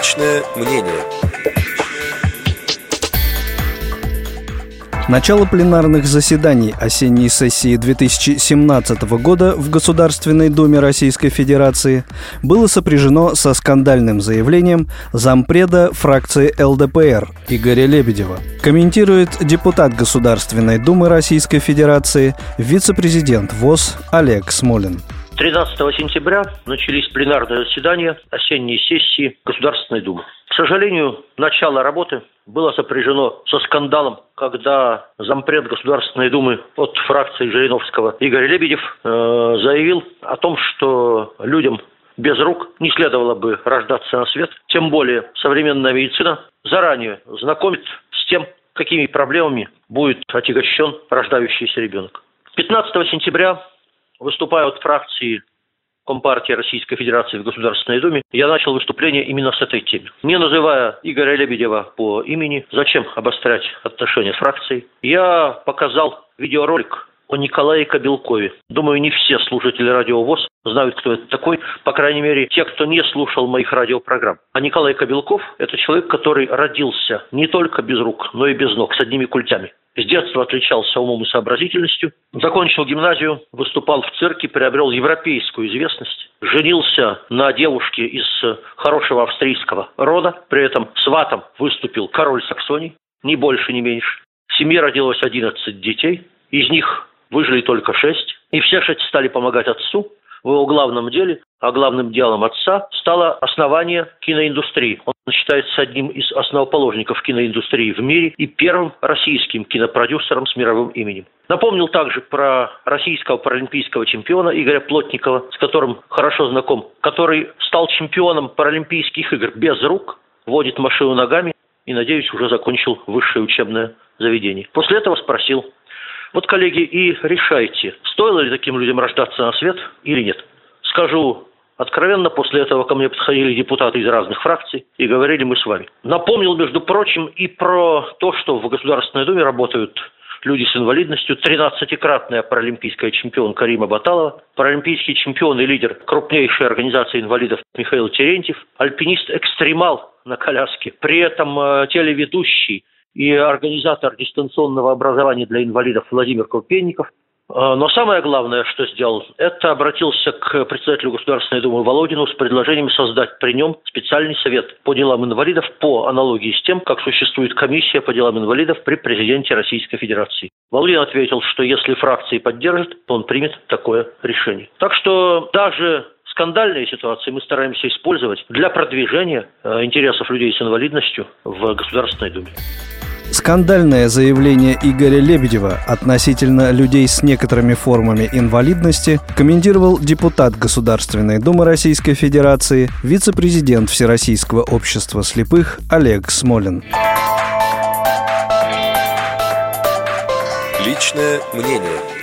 Личное мнение. Начало пленарных заседаний осенней сессии 2017 года в Государственной Думе Российской Федерации было сопряжено со скандальным заявлением зампреда фракции ЛДПР Игоря Лебедева. Комментирует депутат Государственной Думы Российской Федерации, вице-президент ВОЗ Олег Смолин. 13 сентября начались пленарные заседания осенней сессии Государственной Думы. К сожалению, начало работы было сопряжено со скандалом, когда зампред Государственной Думы от фракции Жириновского Игорь Лебедев э, заявил о том, что людям без рук не следовало бы рождаться на свет, тем более современная медицина заранее знакомит с тем, какими проблемами будет отягощен рождающийся ребенок. 15 сентября выступая от фракции Компартии Российской Федерации в Государственной Думе, я начал выступление именно с этой темы. Не называя Игоря Лебедева по имени, зачем обострять отношения с фракцией, я показал видеоролик о Николае Кобелкове. Думаю, не все слушатели радио ВОЗ знают, кто это такой, по крайней мере, те, кто не слушал моих радиопрограмм. А Николай Кобелков – это человек, который родился не только без рук, но и без ног, с одними культями. С детства отличался умом и сообразительностью. Закончил гимназию, выступал в цирке, приобрел европейскую известность. Женился на девушке из хорошего австрийского рода. При этом сватом выступил король Саксонии. Ни больше, ни меньше. В семье родилось 11 детей. Из них выжили только 6. И все шесть стали помогать отцу в его главном деле, а главным делом отца стало основание киноиндустрии. Он считается одним из основоположников киноиндустрии в мире и первым российским кинопродюсером с мировым именем. Напомнил также про российского паралимпийского чемпиона Игоря Плотникова, с которым хорошо знаком, который стал чемпионом Паралимпийских игр без рук, водит машину ногами и, надеюсь, уже закончил высшее учебное заведение. После этого спросил, вот, коллеги, и решайте, стоило ли таким людям рождаться на свет или нет. Скажу откровенно, после этого ко мне подходили депутаты из разных фракций и говорили мы с вами. Напомнил, между прочим, и про то, что в Государственной Думе работают люди с инвалидностью, 13-кратная паралимпийская чемпионка Рима Баталова, паралимпийский чемпион и лидер крупнейшей организации инвалидов Михаил Терентьев, альпинист-экстремал на коляске, при этом э, телеведущий и организатор дистанционного образования для инвалидов Владимир Крупенников. А, но самое главное, что сделал, это обратился к председателю Государственной Думы Володину с предложением создать при нем специальный совет по делам инвалидов по аналогии с тем, как существует комиссия по делам инвалидов при президенте Российской Федерации. Володин ответил, что если фракции поддержат, то он примет такое решение. Так что даже скандальные ситуации мы стараемся использовать для продвижения э, интересов людей с инвалидностью в Государственной Думе. Скандальное заявление Игоря Лебедева относительно людей с некоторыми формами инвалидности комментировал депутат Государственной Думы Российской Федерации, вице-президент Всероссийского общества слепых Олег Смолин. Личное мнение –